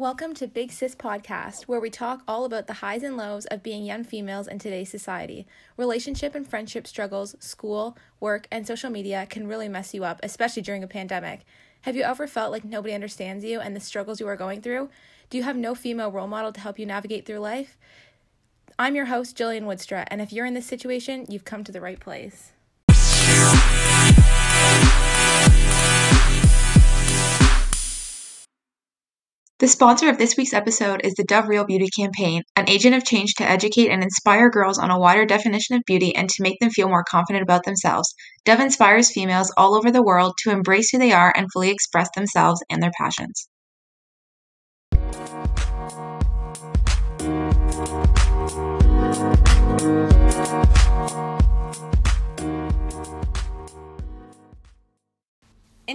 Welcome to Big Sis Podcast, where we talk all about the highs and lows of being young females in today's society. Relationship and friendship struggles, school, work, and social media can really mess you up, especially during a pandemic. Have you ever felt like nobody understands you and the struggles you are going through? Do you have no female role model to help you navigate through life? I'm your host, Jillian Woodstra, and if you're in this situation, you've come to the right place. The sponsor of this week's episode is the Dove Real Beauty campaign, an agent of change to educate and inspire girls on a wider definition of beauty and to make them feel more confident about themselves. Dove inspires females all over the world to embrace who they are and fully express themselves and their passions.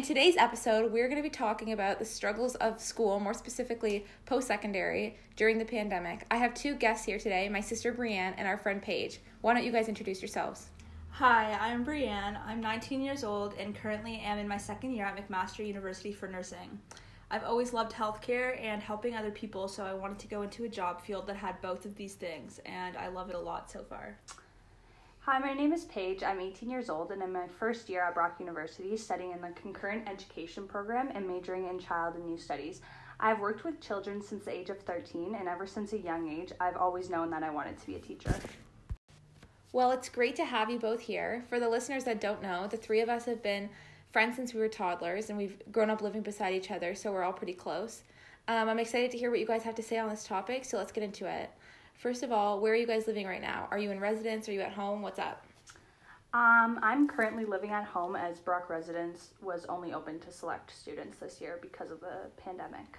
Today's episode, we're going to be talking about the struggles of school, more specifically post secondary, during the pandemic. I have two guests here today my sister Brienne and our friend Paige. Why don't you guys introduce yourselves? Hi, I'm Brienne. I'm 19 years old and currently am in my second year at McMaster University for nursing. I've always loved healthcare and helping other people, so I wanted to go into a job field that had both of these things, and I love it a lot so far. Hi, my name is Paige. I'm 18 years old and in my first year at Brock University studying in the concurrent education program and majoring in child and youth studies. I've worked with children since the age of 13 and ever since a young age, I've always known that I wanted to be a teacher. Well, it's great to have you both here. For the listeners that don't know, the three of us have been friends since we were toddlers and we've grown up living beside each other, so we're all pretty close. Um, I'm excited to hear what you guys have to say on this topic, so let's get into it. First of all, where are you guys living right now? Are you in residence? Are you at home? What's up? Um, I'm currently living at home as Brock Residence was only open to select students this year because of the pandemic.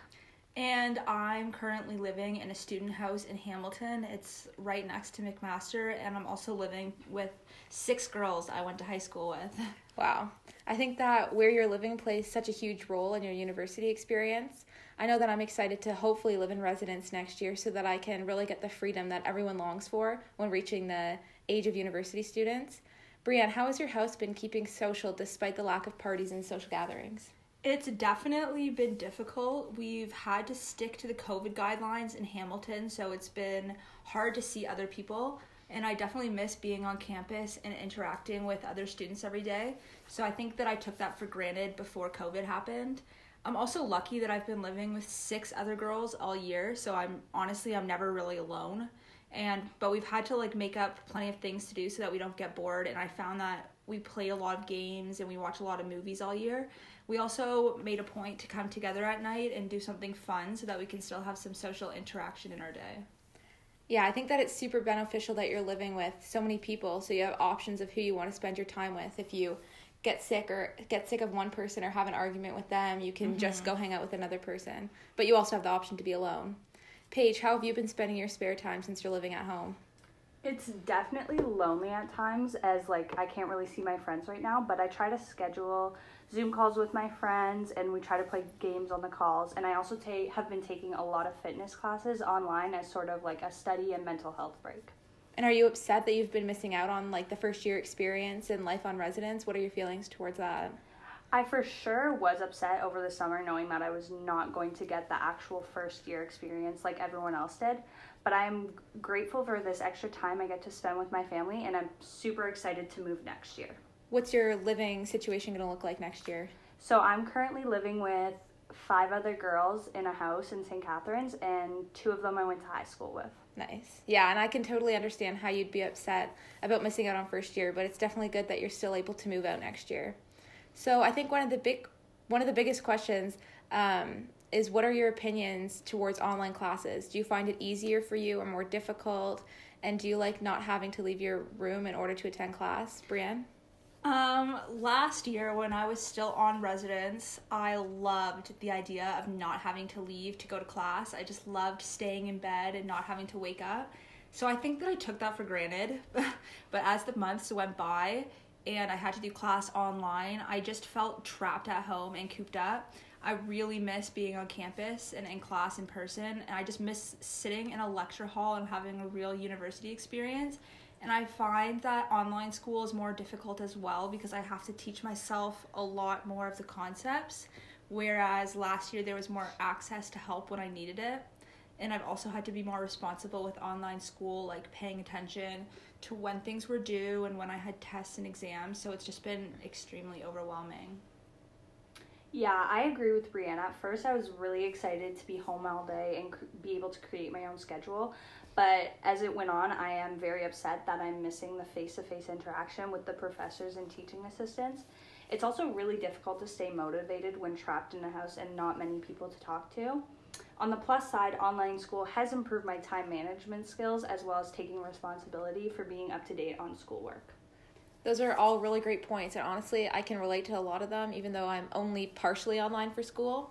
And I'm currently living in a student house in Hamilton. It's right next to McMaster, and I'm also living with six girls I went to high school with. Wow. I think that where you're living plays such a huge role in your university experience. I know that I'm excited to hopefully live in residence next year so that I can really get the freedom that everyone longs for when reaching the age of university students. Brienne, how has your house been keeping social despite the lack of parties and social gatherings? It's definitely been difficult. We've had to stick to the COVID guidelines in Hamilton, so it's been hard to see other people. And I definitely miss being on campus and interacting with other students every day. So I think that I took that for granted before COVID happened. I'm also lucky that I've been living with six other girls all year, so I'm honestly I'm never really alone. And but we've had to like make up plenty of things to do so that we don't get bored and I found that we played a lot of games and we watch a lot of movies all year. We also made a point to come together at night and do something fun so that we can still have some social interaction in our day. Yeah, I think that it's super beneficial that you're living with so many people so you have options of who you want to spend your time with. If you get sick or get sick of one person or have an argument with them, you can mm-hmm. just go hang out with another person. But you also have the option to be alone. Paige, how have you been spending your spare time since you're living at home? It's definitely lonely at times as like I can't really see my friends right now, but I try to schedule Zoom calls with my friends and we try to play games on the calls. And I also take have been taking a lot of fitness classes online as sort of like a study and mental health break. And are you upset that you've been missing out on like the first year experience and life on residence? What are your feelings towards that? I for sure was upset over the summer knowing that I was not going to get the actual first year experience like everyone else did. But I'm grateful for this extra time I get to spend with my family and I'm super excited to move next year. What's your living situation going to look like next year? So I'm currently living with five other girls in a house in St. Catharines and two of them I went to high school with. Nice. Yeah, and I can totally understand how you'd be upset about missing out on first year, but it's definitely good that you're still able to move out next year. So I think one of the big one of the biggest questions um, is what are your opinions towards online classes? Do you find it easier for you or more difficult? And do you like not having to leave your room in order to attend class, Brienne? Um, last year when I was still on residence, I loved the idea of not having to leave to go to class. I just loved staying in bed and not having to wake up. So I think that I took that for granted. but as the months went by and I had to do class online, I just felt trapped at home and cooped up. I really miss being on campus and in class in person, and I just miss sitting in a lecture hall and having a real university experience. And I find that online school is more difficult as well because I have to teach myself a lot more of the concepts, whereas last year there was more access to help when I needed it. And I've also had to be more responsible with online school, like paying attention to when things were due and when I had tests and exams. So it's just been extremely overwhelming. Yeah, I agree with Brianna. At first, I was really excited to be home all day and be able to create my own schedule. But as it went on, I am very upset that I'm missing the face to face interaction with the professors and teaching assistants. It's also really difficult to stay motivated when trapped in a house and not many people to talk to. On the plus side, online school has improved my time management skills as well as taking responsibility for being up to date on schoolwork. Those are all really great points, and honestly, I can relate to a lot of them, even though I'm only partially online for school.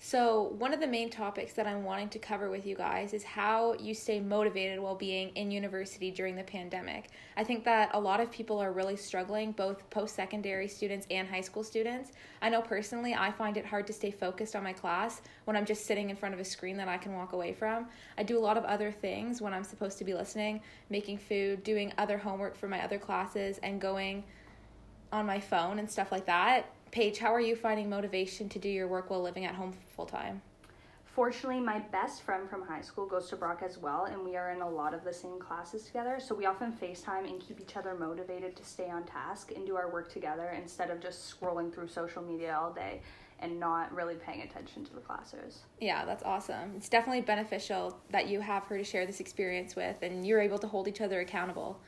So, one of the main topics that I'm wanting to cover with you guys is how you stay motivated while being in university during the pandemic. I think that a lot of people are really struggling, both post secondary students and high school students. I know personally, I find it hard to stay focused on my class when I'm just sitting in front of a screen that I can walk away from. I do a lot of other things when I'm supposed to be listening, making food, doing other homework for my other classes, and going on my phone and stuff like that Paige, how are you finding motivation to do your work while living at home full time? Fortunately, my best friend from high school goes to Brock as well, and we are in a lot of the same classes together. So we often FaceTime and keep each other motivated to stay on task and do our work together instead of just scrolling through social media all day and not really paying attention to the classes. Yeah, that's awesome. It's definitely beneficial that you have her to share this experience with and you're able to hold each other accountable.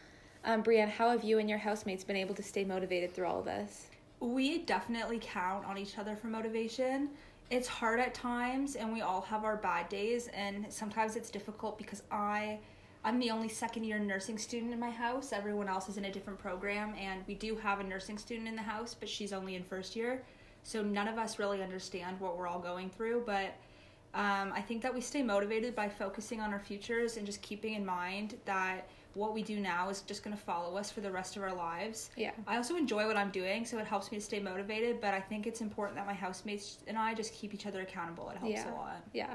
Um, Brienne, how have you and your housemates been able to stay motivated through all of this? We definitely count on each other for motivation. It's hard at times and we all have our bad days and sometimes it's difficult because I I'm the only second year nursing student in my house. Everyone else is in a different program and we do have a nursing student in the house, but she's only in first year. So none of us really understand what we're all going through, but um, I think that we stay motivated by focusing on our futures and just keeping in mind that what we do now is just going to follow us for the rest of our lives. Yeah. I also enjoy what I'm doing, so it helps me to stay motivated, but I think it's important that my housemates and I just keep each other accountable. It helps yeah. a lot. Yeah.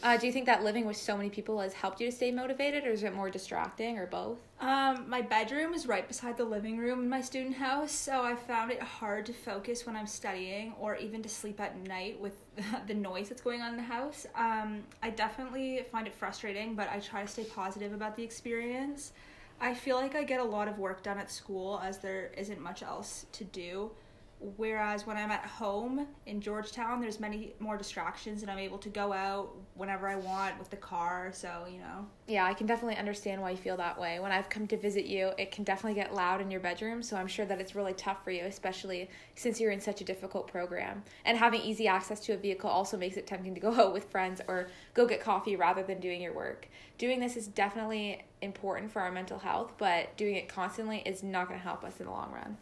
Uh, do you think that living with so many people has helped you to stay motivated, or is it more distracting, or both? Um, my bedroom is right beside the living room in my student house, so I found it hard to focus when I'm studying, or even to sleep at night with the noise that's going on in the house. Um, I definitely find it frustrating, but I try to stay positive about the experience. I feel like I get a lot of work done at school as there isn't much else to do whereas when I'm at home in Georgetown, there's many more distractions, and I'm able to go out whenever I want with the car. So you know. Yeah, I can definitely understand why you feel that way. When I've come to visit you, it can definitely get loud in your bedroom. So I'm sure that it's really tough for you, especially since you're in such a difficult program. And having easy access to a vehicle also makes it tempting to go out with friends or go get coffee rather than doing your work. Doing this is definitely important for our mental health, but doing it constantly is not going to help us in the long run.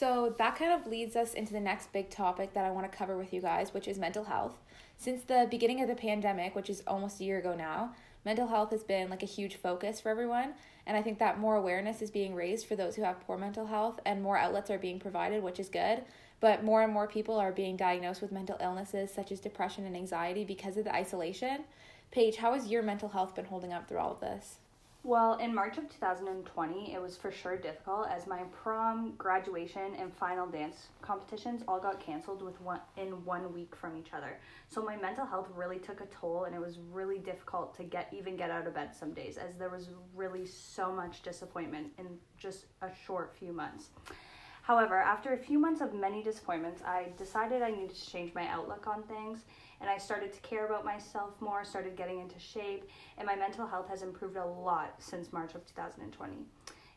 So that kind of leads us into the next big topic that I want to cover with you guys, which is mental health. Since the beginning of the pandemic, which is almost a year ago now, mental health has been like a huge focus for everyone. And I think that more awareness is being raised for those who have poor mental health and more outlets are being provided, which is good. But more and more people are being diagnosed with mental illnesses such as depression and anxiety because of the isolation. Paige, how has your mental health been holding up through all of this? Well, in March of 2020, it was for sure difficult as my prom, graduation, and final dance competitions all got canceled with one in one week from each other. So my mental health really took a toll, and it was really difficult to get even get out of bed some days, as there was really so much disappointment in just a short few months. However, after a few months of many disappointments, I decided I needed to change my outlook on things and I started to care about myself more, started getting into shape, and my mental health has improved a lot since March of 2020.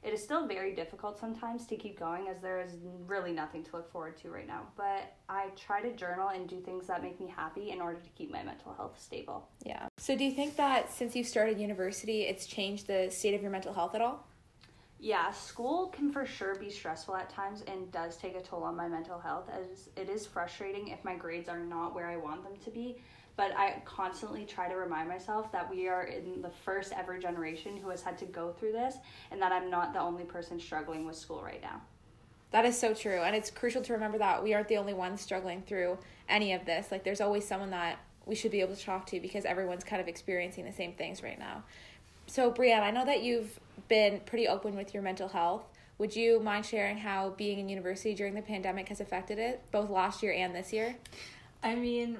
It is still very difficult sometimes to keep going as there is really nothing to look forward to right now. But I try to journal and do things that make me happy in order to keep my mental health stable. Yeah. So, do you think that since you've started university, it's changed the state of your mental health at all? Yeah, school can for sure be stressful at times and does take a toll on my mental health as it is frustrating if my grades are not where I want them to be. But I constantly try to remind myself that we are in the first ever generation who has had to go through this and that I'm not the only person struggling with school right now. That is so true. And it's crucial to remember that we aren't the only ones struggling through any of this. Like, there's always someone that we should be able to talk to because everyone's kind of experiencing the same things right now. So, Brienne, I know that you've been pretty open with your mental health. Would you mind sharing how being in university during the pandemic has affected it, both last year and this year? I mean,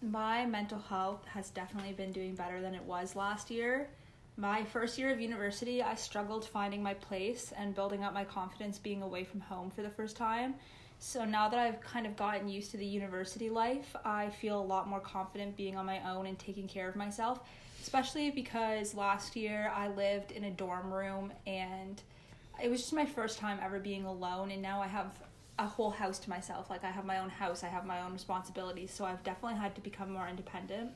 my mental health has definitely been doing better than it was last year. My first year of university, I struggled finding my place and building up my confidence being away from home for the first time. So now that I've kind of gotten used to the university life, I feel a lot more confident being on my own and taking care of myself, especially because last year I lived in a dorm room and it was just my first time ever being alone and now I have a whole house to myself. Like I have my own house, I have my own responsibilities, so I've definitely had to become more independent.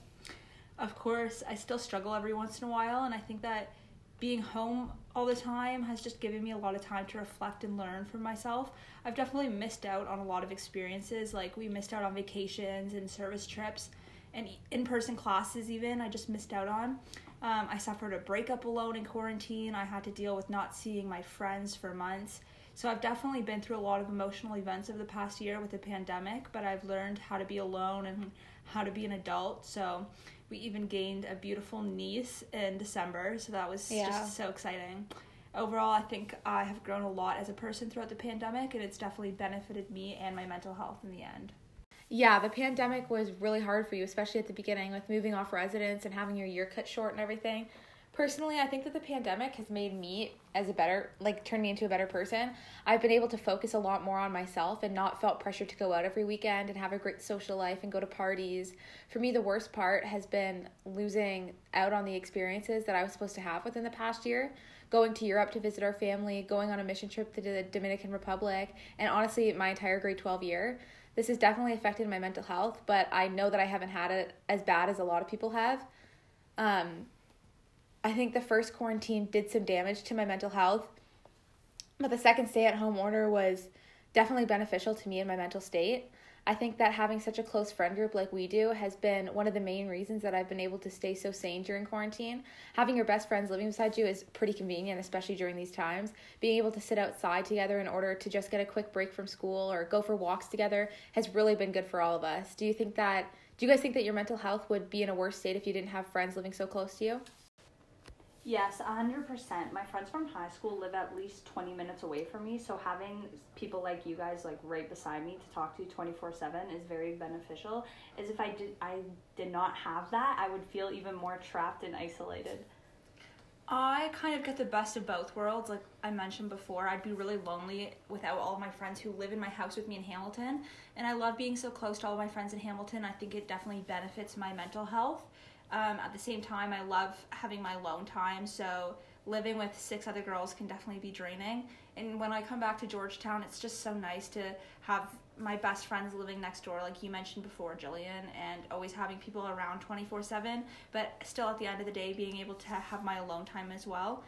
Of course, I still struggle every once in a while and I think that being home all the time has just given me a lot of time to reflect and learn for myself. I've definitely missed out on a lot of experiences. Like, we missed out on vacations and service trips and in person classes, even. I just missed out on. Um, I suffered a breakup alone in quarantine. I had to deal with not seeing my friends for months. So, I've definitely been through a lot of emotional events over the past year with the pandemic, but I've learned how to be alone and how to be an adult. So, we even gained a beautiful niece in December, so that was yeah. just so exciting. Overall, I think I have grown a lot as a person throughout the pandemic, and it's definitely benefited me and my mental health in the end. Yeah, the pandemic was really hard for you, especially at the beginning with moving off residence and having your year cut short and everything. Personally i think that the pandemic has made me as a better like turned me into a better person. I've been able to focus a lot more on myself and not felt pressure to go out every weekend and have a great social life and go to parties. For me the worst part has been losing out on the experiences that i was supposed to have within the past year. Going to europe to visit our family going on a mission trip to the dominican republic and honestly my entire grade 12 year this has definitely affected my mental health but i know that i haven't had it as bad as a lot of people have um, I think the first quarantine did some damage to my mental health, but the second stay at home order was definitely beneficial to me and my mental state. I think that having such a close friend group like we do has been one of the main reasons that I've been able to stay so sane during quarantine. Having your best friends living beside you is pretty convenient, especially during these times. Being able to sit outside together in order to just get a quick break from school or go for walks together has really been good for all of us. Do you think that do you guys think that your mental health would be in a worse state if you didn't have friends living so close to you? Yes, 100%. My friends from high school live at least 20 minutes away from me, so having people like you guys like right beside me to talk to 24/7 is very beneficial. As if I did I did not have that, I would feel even more trapped and isolated. I kind of get the best of both worlds. Like I mentioned before, I'd be really lonely without all my friends who live in my house with me in Hamilton. And I love being so close to all my friends in Hamilton. I think it definitely benefits my mental health. Um, at the same time, I love having my alone time, so living with six other girls can definitely be draining. And when I come back to Georgetown, it's just so nice to have my best friends living next door, like you mentioned before, Jillian, and always having people around 24 7, but still at the end of the day, being able to have my alone time as well.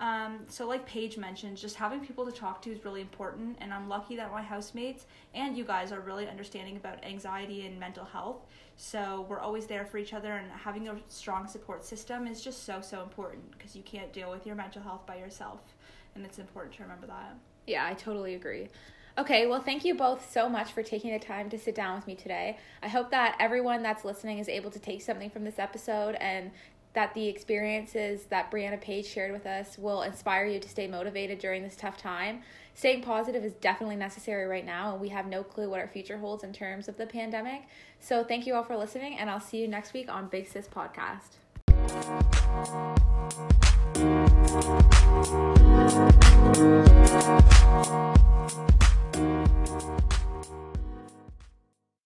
Um, so, like Paige mentioned, just having people to talk to is really important, and I'm lucky that my housemates and you guys are really understanding about anxiety and mental health. So, we're always there for each other, and having a strong support system is just so, so important because you can't deal with your mental health by yourself, and it's important to remember that. Yeah, I totally agree. Okay, well, thank you both so much for taking the time to sit down with me today. I hope that everyone that's listening is able to take something from this episode and that the experiences that Brianna Paige shared with us will inspire you to stay motivated during this tough time. Staying positive is definitely necessary right now, and we have no clue what our future holds in terms of the pandemic. So, thank you all for listening, and I'll see you next week on Big Sis Podcast.